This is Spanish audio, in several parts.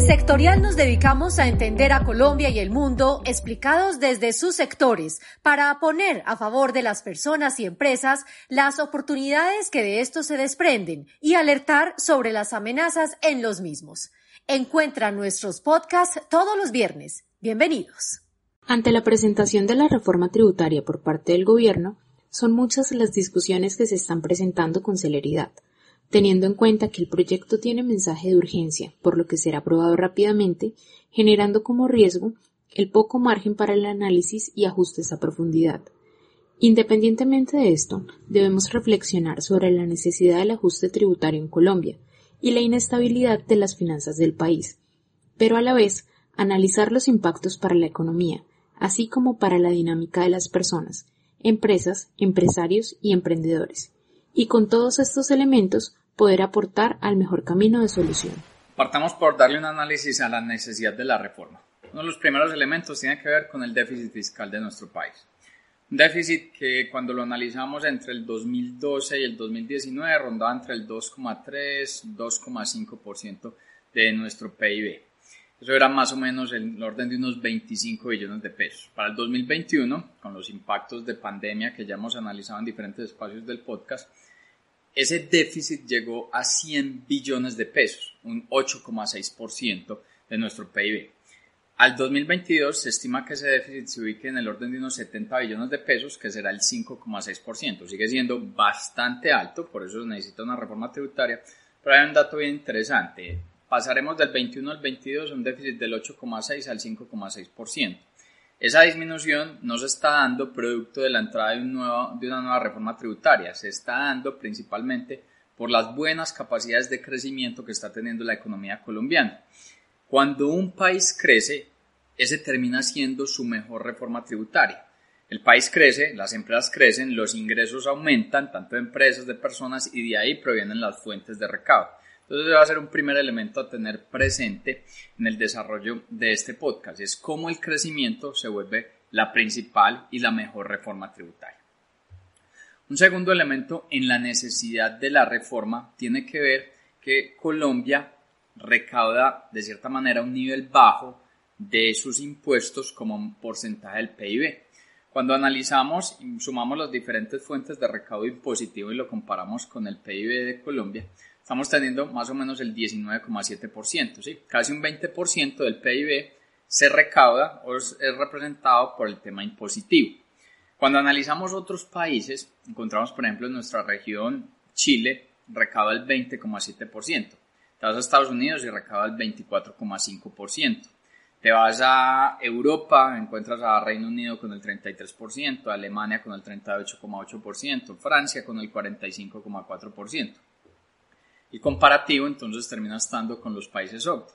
En Sectorial nos dedicamos a entender a Colombia y el mundo explicados desde sus sectores para poner a favor de las personas y empresas las oportunidades que de esto se desprenden y alertar sobre las amenazas en los mismos. Encuentra nuestros podcasts todos los viernes. Bienvenidos. Ante la presentación de la reforma tributaria por parte del gobierno, son muchas las discusiones que se están presentando con celeridad, teniendo en cuenta que el proyecto tiene mensaje de urgencia, por lo que será aprobado rápidamente, generando como riesgo el poco margen para el análisis y ajustes a profundidad. Independientemente de esto, debemos reflexionar sobre la necesidad del ajuste tributario en Colombia y la inestabilidad de las finanzas del país, pero a la vez analizar los impactos para la economía, así como para la dinámica de las personas, empresas, empresarios y emprendedores, y con todos estos elementos poder aportar al mejor camino de solución. Partamos por darle un análisis a la necesidad de la reforma. Uno de los primeros elementos tiene que ver con el déficit fiscal de nuestro país. Un déficit que cuando lo analizamos entre el 2012 y el 2019 rondaba entre el 2,3 2,5% de nuestro PIB. Eso era más o menos el orden de unos 25 billones de pesos. Para el 2021, con los impactos de pandemia que ya hemos analizado en diferentes espacios del podcast, ese déficit llegó a 100 billones de pesos, un 8,6% de nuestro PIB. Al 2022 se estima que ese déficit se ubique en el orden de unos 70 billones de pesos, que será el 5,6%. Sigue siendo bastante alto, por eso se necesita una reforma tributaria. Pero hay un dato bien interesante pasaremos del 21 al 22 a un déficit del 8,6 al 5,6%. Esa disminución no se está dando producto de la entrada de, un de una nueva reforma tributaria, se está dando principalmente por las buenas capacidades de crecimiento que está teniendo la economía colombiana. Cuando un país crece, ese termina siendo su mejor reforma tributaria. El país crece, las empresas crecen, los ingresos aumentan, tanto de empresas, de personas, y de ahí provienen las fuentes de recaudo. Entonces va a ser un primer elemento a tener presente en el desarrollo de este podcast, es cómo el crecimiento se vuelve la principal y la mejor reforma tributaria. Un segundo elemento en la necesidad de la reforma tiene que ver que Colombia recauda de cierta manera un nivel bajo de sus impuestos como porcentaje del PIB. Cuando analizamos y sumamos las diferentes fuentes de recaudo impositivo y lo comparamos con el PIB de Colombia, estamos teniendo más o menos el 19,7%, ¿sí? Casi un 20% del PIB se recauda o es, representado por el tema impositivo. Cuando analizamos otros países, encontramos, por ejemplo, en nuestra región, Chile recauda el 20,7%. Te vas a Estados Unidos y recauda el 24,5%. Te vas a Europa, encuentras a Reino Unido con el 33%, Alemania con el 38,8%, Francia con el 45,4%. El comparativo entonces termina estando con los países OCDE.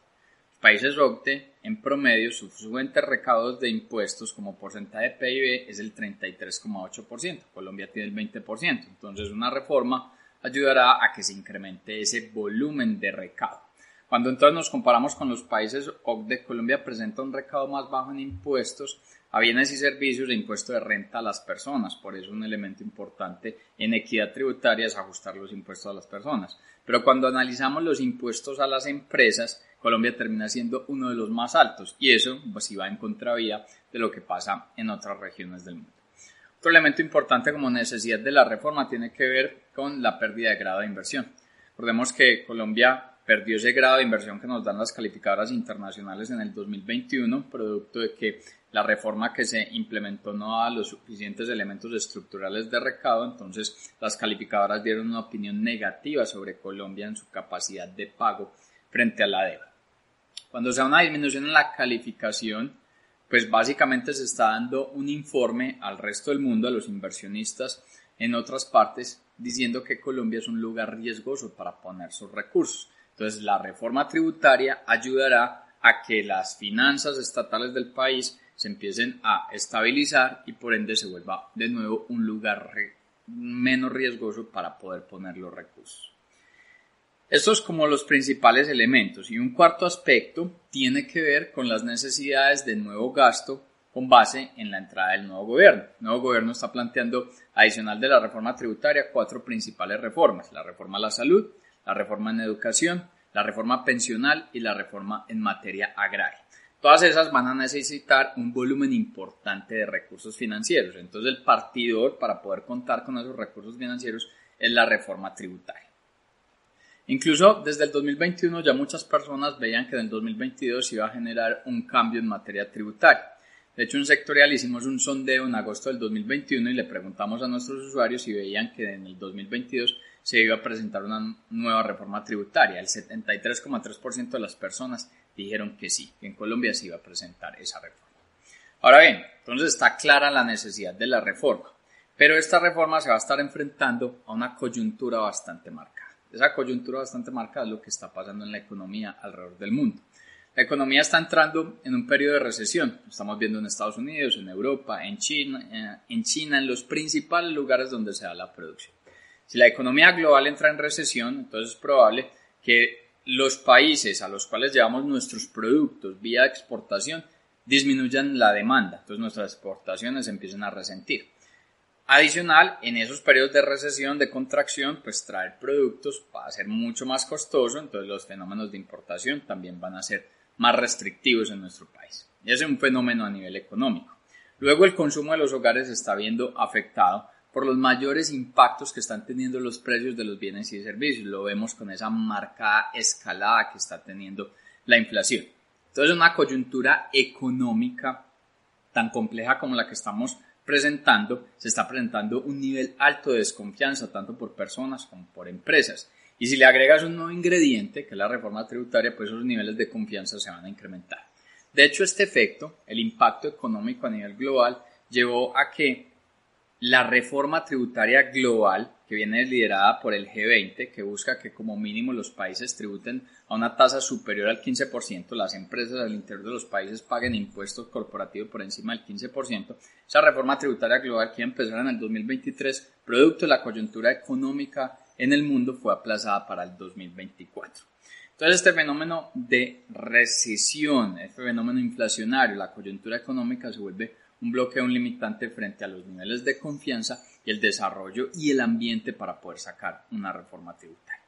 Los países OCDE, en promedio, su fuente recaudos de impuestos como porcentaje de PIB es el 33,8%. Colombia tiene el 20%. Entonces, una reforma ayudará a que se incremente ese volumen de recaudo. Cuando entonces nos comparamos con los países OCDE, Colombia presenta un recaudo más bajo en impuestos a bienes y servicios de impuesto de renta a las personas. Por eso un elemento importante en equidad tributaria es ajustar los impuestos a las personas. Pero cuando analizamos los impuestos a las empresas, Colombia termina siendo uno de los más altos y eso pues va en contravía de lo que pasa en otras regiones del mundo. Otro elemento importante como necesidad de la reforma tiene que ver con la pérdida de grado de inversión. Recordemos que Colombia perdió ese grado de inversión que nos dan las calificadoras internacionales en el 2021, producto de que la reforma que se implementó no da los suficientes elementos estructurales de recaudo, entonces las calificadoras dieron una opinión negativa sobre Colombia en su capacidad de pago frente a la deuda. Cuando se da una disminución en la calificación, pues básicamente se está dando un informe al resto del mundo, a los inversionistas en otras partes diciendo que Colombia es un lugar riesgoso para poner sus recursos. Entonces la reforma tributaria ayudará a que las finanzas estatales del país se empiecen a estabilizar y por ende se vuelva de nuevo un lugar menos riesgoso para poder poner los recursos. Estos como los principales elementos y un cuarto aspecto tiene que ver con las necesidades de nuevo gasto con base en la entrada del nuevo gobierno. El nuevo gobierno está planteando, adicional de la reforma tributaria, cuatro principales reformas. La reforma a la salud, la reforma en educación, la reforma pensional y la reforma en materia agraria. Todas esas van a necesitar un volumen importante de recursos financieros. Entonces el partidor para poder contar con esos recursos financieros es la reforma tributaria. Incluso desde el 2021 ya muchas personas veían que en el 2022 iba a generar un cambio en materia tributaria. De hecho, en sectorial hicimos un sondeo en agosto del 2021 y le preguntamos a nuestros usuarios si veían que en el 2022 se iba a presentar una nueva reforma tributaria. El 73,3% de las personas dijeron que sí, que en Colombia se iba a presentar esa reforma. Ahora bien, entonces está clara la necesidad de la reforma, pero esta reforma se va a estar enfrentando a una coyuntura bastante marcada. Esa coyuntura bastante marcada es lo que está pasando en la economía alrededor del mundo. La economía está entrando en un periodo de recesión. Estamos viendo en Estados Unidos, en Europa, en China, eh, en China, en los principales lugares donde se da la producción. Si la economía global entra en recesión, entonces es probable que los países a los cuales llevamos nuestros productos vía exportación disminuyan la demanda, entonces nuestras exportaciones empiezan a resentir. Adicional, en esos periodos de recesión, de contracción, pues traer productos va a ser mucho más costoso, entonces los fenómenos de importación también van a ser más restrictivos en nuestro país. Ese es un fenómeno a nivel económico. Luego el consumo de los hogares está viendo afectado por los mayores impactos que están teniendo los precios de los bienes y servicios. Lo vemos con esa marcada escalada que está teniendo la inflación. Entonces, una coyuntura económica tan compleja como la que estamos presentando, se está presentando un nivel alto de desconfianza tanto por personas como por empresas. Y si le agregas un nuevo ingrediente, que es la reforma tributaria, pues esos niveles de confianza se van a incrementar. De hecho, este efecto, el impacto económico a nivel global, llevó a que la reforma tributaria global, que viene liderada por el G20, que busca que como mínimo los países tributen a una tasa superior al 15%, las empresas al interior de los países paguen impuestos corporativos por encima del 15%. Esa reforma tributaria global que empezar en el 2023, producto de la coyuntura económica en el mundo, fue aplazada para el 2024. Entonces este fenómeno de recesión, este fenómeno inflacionario, la coyuntura económica se vuelve un bloqueo, un limitante frente a los niveles de confianza el desarrollo y el ambiente para poder sacar una reforma tributaria.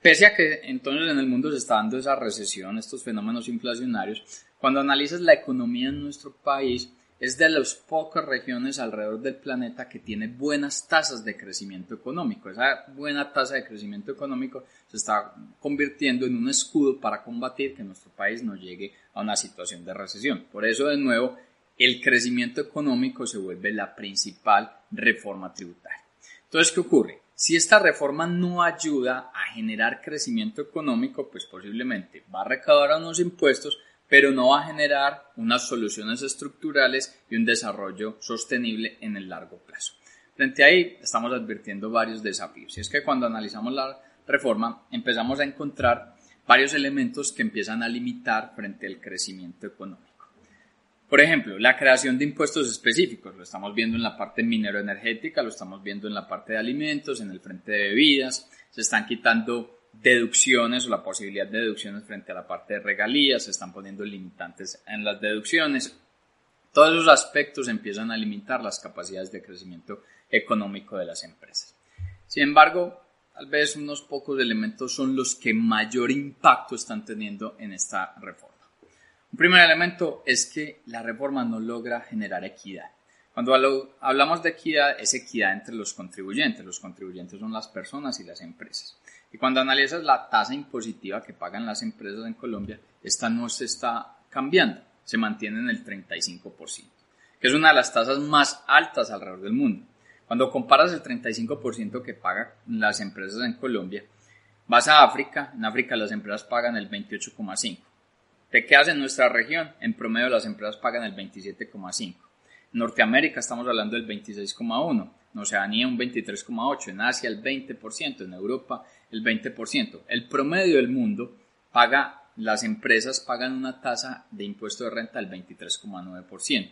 Pese a que entonces en el mundo se está dando esa recesión, estos fenómenos inflacionarios, cuando analizas la economía en nuestro país, es de las pocas regiones alrededor del planeta que tiene buenas tasas de crecimiento económico. Esa buena tasa de crecimiento económico se está convirtiendo en un escudo para combatir que nuestro país no llegue a una situación de recesión. Por eso, de nuevo, el crecimiento económico se vuelve la principal reforma tributaria. Entonces, ¿qué ocurre? Si esta reforma no ayuda a generar crecimiento económico, pues posiblemente va a recaudar unos impuestos, pero no va a generar unas soluciones estructurales y un desarrollo sostenible en el largo plazo. Frente a ahí estamos advirtiendo varios desafíos. Y es que cuando analizamos la reforma empezamos a encontrar varios elementos que empiezan a limitar frente al crecimiento económico. Por ejemplo, la creación de impuestos específicos, lo estamos viendo en la parte minero-energética, lo estamos viendo en la parte de alimentos, en el frente de bebidas, se están quitando deducciones o la posibilidad de deducciones frente a la parte de regalías, se están poniendo limitantes en las deducciones. Todos esos aspectos empiezan a limitar las capacidades de crecimiento económico de las empresas. Sin embargo, tal vez unos pocos elementos son los que mayor impacto están teniendo en esta reforma. Un primer elemento es que la reforma no logra generar equidad. Cuando hablamos de equidad, es equidad entre los contribuyentes. Los contribuyentes son las personas y las empresas. Y cuando analizas la tasa impositiva que pagan las empresas en Colombia, esta no se está cambiando, se mantiene en el 35%, que es una de las tasas más altas alrededor del mundo. Cuando comparas el 35% que pagan las empresas en Colombia, vas a África, en África las empresas pagan el 28,5%. Te quedas en nuestra región, en promedio las empresas pagan el 27,5%. En Norteamérica estamos hablando del 26,1%. en Oceanía un 23,8%, en Asia el 20%, en Europa el 20%. El promedio del mundo paga, las empresas pagan una tasa de impuesto de renta del 23,9%.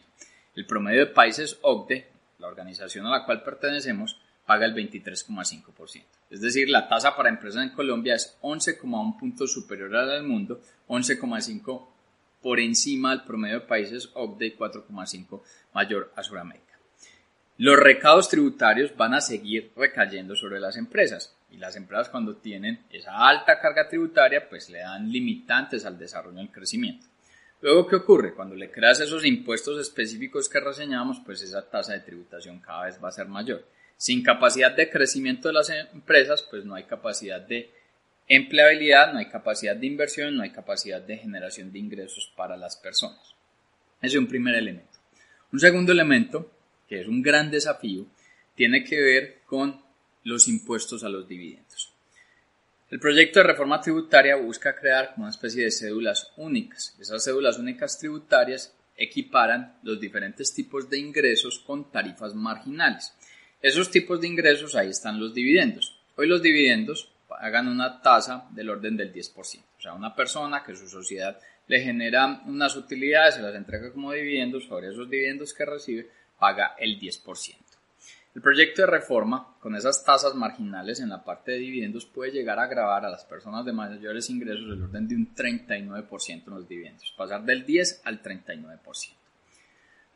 El promedio de países OCDE, la organización a la cual pertenecemos, paga el 23,5%. Es decir, la tasa para empresas en Colombia es 11,1 puntos superior a la del mundo, 11,5 por encima del promedio de países OCDE y 4,5 mayor a Sudamérica. Los recados tributarios van a seguir recayendo sobre las empresas y las empresas cuando tienen esa alta carga tributaria pues le dan limitantes al desarrollo y al crecimiento. Luego, ¿qué ocurre? Cuando le creas esos impuestos específicos que reseñamos, pues esa tasa de tributación cada vez va a ser mayor. Sin capacidad de crecimiento de las empresas, pues no hay capacidad de empleabilidad, no hay capacidad de inversión, no hay capacidad de generación de ingresos para las personas. Ese es un primer elemento. Un segundo elemento, que es un gran desafío, tiene que ver con los impuestos a los dividendos. El proyecto de reforma tributaria busca crear una especie de cédulas únicas. Esas cédulas únicas tributarias equiparan los diferentes tipos de ingresos con tarifas marginales. Esos tipos de ingresos, ahí están los dividendos. Hoy los dividendos pagan una tasa del orden del 10%. O sea, una persona que su sociedad le genera unas utilidades, se las entrega como dividendos, sobre esos dividendos que recibe, paga el 10%. El proyecto de reforma, con esas tasas marginales en la parte de dividendos, puede llegar a agravar a las personas de mayores ingresos del orden de un 39% en los dividendos, pasar del 10 al 39%.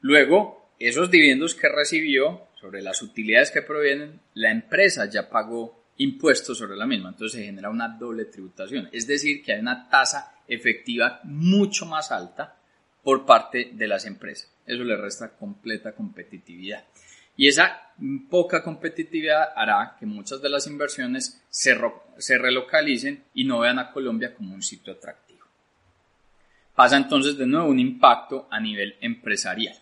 Luego, esos dividendos que recibió, sobre las utilidades que provienen, la empresa ya pagó impuestos sobre la misma, entonces se genera una doble tributación, es decir, que hay una tasa efectiva mucho más alta por parte de las empresas. Eso le resta completa competitividad. Y esa poca competitividad hará que muchas de las inversiones se, relocalicen y no vean a Colombia como un sitio atractivo. Pasa entonces de nuevo un impacto a nivel empresarial.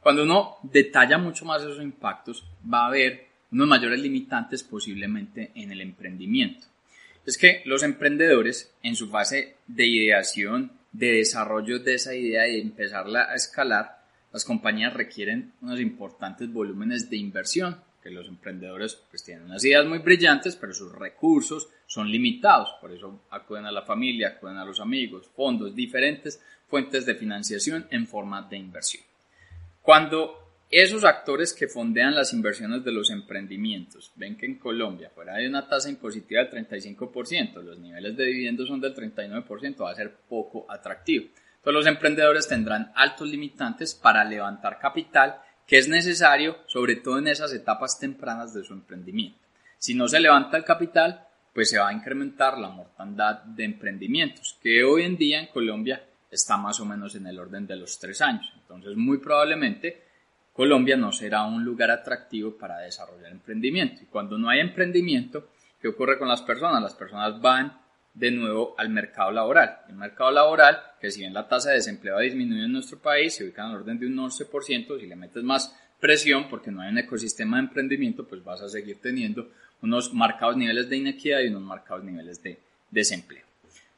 Cuando uno detalla mucho más esos impactos, va a haber unos mayores limitantes posiblemente en el emprendimiento. Es que los emprendedores en su fase de ideación, de desarrollo de esa idea y de empezarla a escalar, las compañías requieren unos importantes volúmenes de inversión, que los emprendedores pues tienen unas ideas muy brillantes, pero sus recursos son limitados, por eso acuden a la familia, acuden a los amigos, fondos, diferentes fuentes de financiación en forma de inversión. Cuando esos actores que fondean las inversiones de los emprendimientos ven que en Colombia fuera de una tasa impositiva del 35%, los niveles de dividendos son del 39%, va a ser poco atractivo. Entonces los emprendedores tendrán altos limitantes para levantar capital que es necesario sobre todo en esas etapas tempranas de su emprendimiento. Si no se levanta el capital, pues se va a incrementar la mortandad de emprendimientos, que hoy en día en Colombia está más o menos en el orden de los tres años. Entonces, muy probablemente Colombia no será un lugar atractivo para desarrollar emprendimiento. Y cuando no hay emprendimiento, ¿qué ocurre con las personas? Las personas van de nuevo al mercado laboral. El mercado laboral, que si bien la tasa de desempleo ha disminuido en nuestro país, se ubica en el orden de un 11%, si le metes más presión porque no hay un ecosistema de emprendimiento, pues vas a seguir teniendo unos marcados niveles de inequidad y unos marcados niveles de desempleo.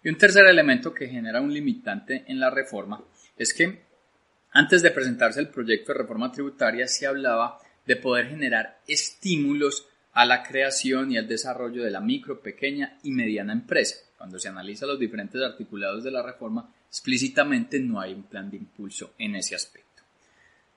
Y un tercer elemento que genera un limitante en la reforma es que antes de presentarse el proyecto de reforma tributaria se hablaba de poder generar estímulos a la creación y al desarrollo de la micro, pequeña y mediana empresa. Cuando se analiza los diferentes articulados de la reforma, explícitamente no hay un plan de impulso en ese aspecto.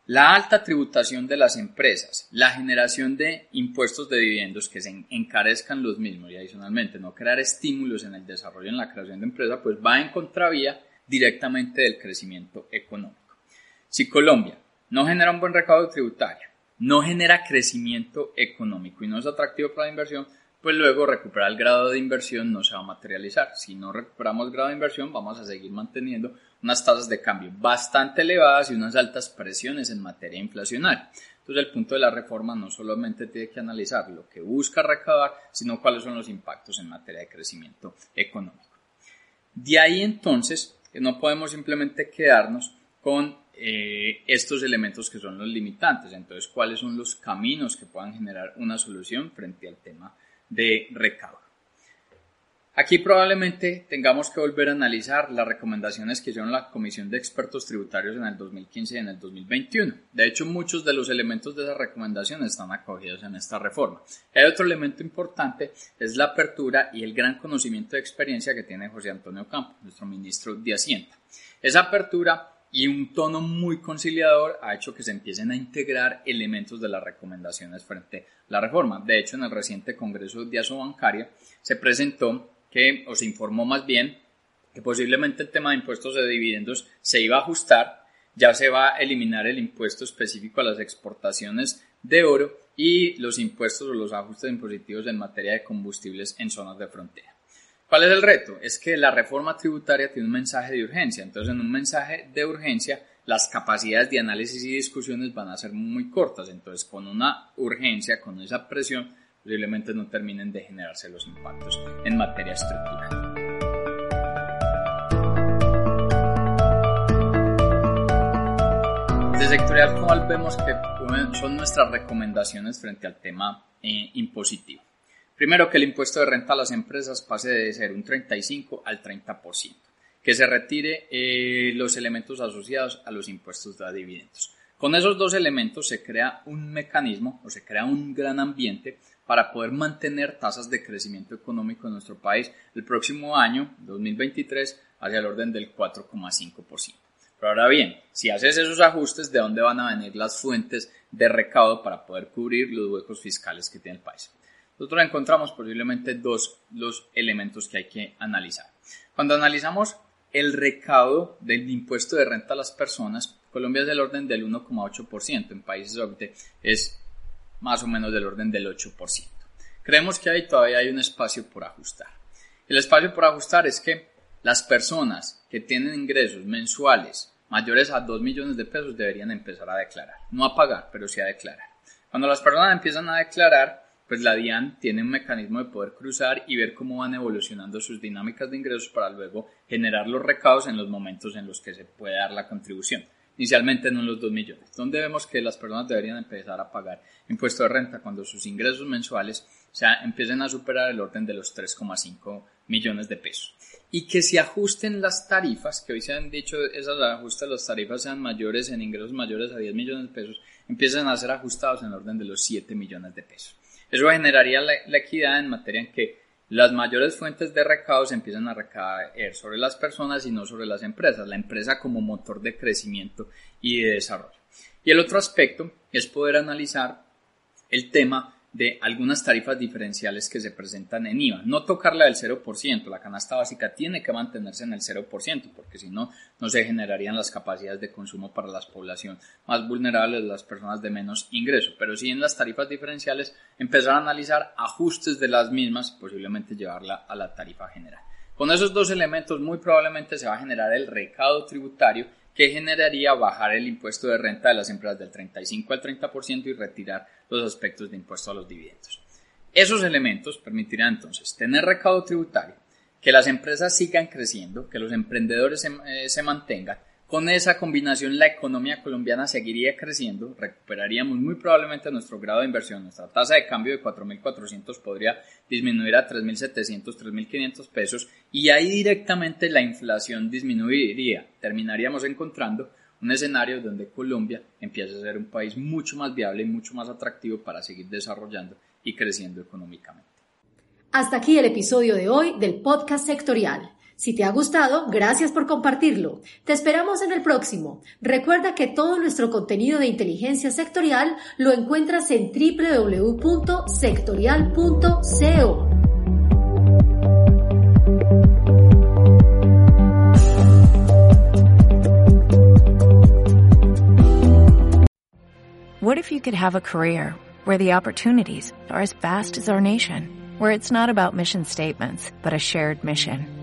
La alta tributación de las empresas, la generación de impuestos de dividendos que se encarezcan los mismos y adicionalmente no crear estímulos en el desarrollo en la creación de empresas, pues va en contravía directamente del crecimiento económico. Si Colombia no genera un buen recaudo tributario, no genera crecimiento económico y no es atractivo para la inversión, pues luego recuperar el grado de inversión no se va a materializar. Si no recuperamos el grado de inversión, vamos a seguir manteniendo unas tasas de cambio bastante elevadas y unas altas presiones en materia inflacionaria. Entonces el punto de la reforma no solamente tiene que analizar lo que busca recaudar, sino cuáles son los impactos en materia de crecimiento económico. De ahí entonces no podemos simplemente quedarnos con eh, estos elementos que son los limitantes. Entonces, ¿cuáles son los caminos que puedan generar una solución frente al tema de recaudo. Aquí probablemente tengamos que volver a analizar las recomendaciones que hicieron la Comisión de Expertos Tributarios en el 2015 y en el 2021. De hecho, muchos de los elementos de esas recomendaciones están acogidos en esta reforma. Hay otro elemento importante, es la apertura y el gran conocimiento de experiencia que tiene José Antonio Campos, nuestro ministro de Hacienda. Esa apertura y un tono muy conciliador ha hecho que se empiecen a integrar elementos de las recomendaciones frente a la reforma. De hecho, en el reciente Congreso de Aso Bancaria se presentó que, o se informó más bien, que posiblemente el tema de impuestos de dividendos se iba a ajustar, ya se va a eliminar el impuesto específico a las exportaciones de oro y los impuestos o los ajustes impositivos en materia de combustibles en zonas de frontera. ¿Cuál es el reto? Es que la reforma tributaria tiene un mensaje de urgencia, entonces en un mensaje de urgencia las capacidades de análisis y discusiones van a ser muy cortas, entonces con una urgencia, con esa presión, posiblemente no terminen de generarse los impactos en materia estructural. Desde sectorial actual vemos que son nuestras recomendaciones frente al tema eh, impositivo. Primero, que el impuesto de renta a las empresas pase de ser un 35 al 30%, que se retire eh, los elementos asociados a los impuestos de dividendos. Con esos dos elementos se crea un mecanismo o se crea un gran ambiente para poder mantener tasas de crecimiento económico en nuestro país el próximo año, 2023, hacia el orden del 4,5%. Pero ahora bien, si haces esos ajustes, ¿de dónde van a venir las fuentes de recaudo para poder cubrir los huecos fiscales que tiene el país? Nosotros encontramos posiblemente dos los elementos que hay que analizar. Cuando analizamos el recaudo del impuesto de renta a las personas, Colombia es del orden del 1,8%, en países OCDE es más o menos del orden del 8%. Creemos que ahí todavía hay un espacio por ajustar. El espacio por ajustar es que las personas que tienen ingresos mensuales mayores a 2 millones de pesos deberían empezar a declarar. No a pagar, pero sí a declarar. Cuando las personas empiezan a declarar, pues la DIAN tiene un mecanismo de poder cruzar y ver cómo van evolucionando sus dinámicas de ingresos para luego generar los recaudos en los momentos en los que se puede dar la contribución inicialmente no en los 2 millones, donde vemos que las personas deberían empezar a pagar impuesto de renta cuando sus ingresos mensuales o empiecen a superar el orden de los 3,5 millones de pesos. Y que se ajusten las tarifas, que hoy se han dicho esos ajustes las tarifas sean mayores en ingresos mayores a 10 millones de pesos, empiecen a ser ajustados en el orden de los 7 millones de pesos. Eso generaría la equidad en materia en que las mayores fuentes de recaudo se empiezan a recaer sobre las personas y no sobre las empresas, la empresa como motor de crecimiento y de desarrollo. Y el otro aspecto es poder analizar el tema de algunas tarifas diferenciales que se presentan en IVA. No tocarla del 0%, la canasta básica tiene que mantenerse en el 0%, porque si no, no se generarían las capacidades de consumo para las poblaciones más vulnerables, las personas de menos ingreso. Pero sí en las tarifas diferenciales empezar a analizar ajustes de las mismas, posiblemente llevarla a la tarifa general. Con esos dos elementos muy probablemente se va a generar el recaudo tributario que generaría bajar el impuesto de renta de las empresas del 35 al 30% y retirar los aspectos de impuesto a los dividendos. Esos elementos permitirán entonces tener recaudo tributario, que las empresas sigan creciendo, que los emprendedores se, eh, se mantengan con esa combinación, la economía colombiana seguiría creciendo, recuperaríamos muy probablemente nuestro grado de inversión. Nuestra tasa de cambio de 4.400 podría disminuir a 3.700, 3.500 pesos y ahí directamente la inflación disminuiría. Terminaríamos encontrando un escenario donde Colombia empieza a ser un país mucho más viable y mucho más atractivo para seguir desarrollando y creciendo económicamente. Hasta aquí el episodio de hoy del podcast sectorial. Si te ha gustado, gracias por compartirlo. Te esperamos en el próximo. Recuerda que todo nuestro contenido de inteligencia sectorial lo encuentras en www.sectorial.co. What if you could have a career where the opportunities are as vast as our nation, where it's not about mission statements, but a shared mission?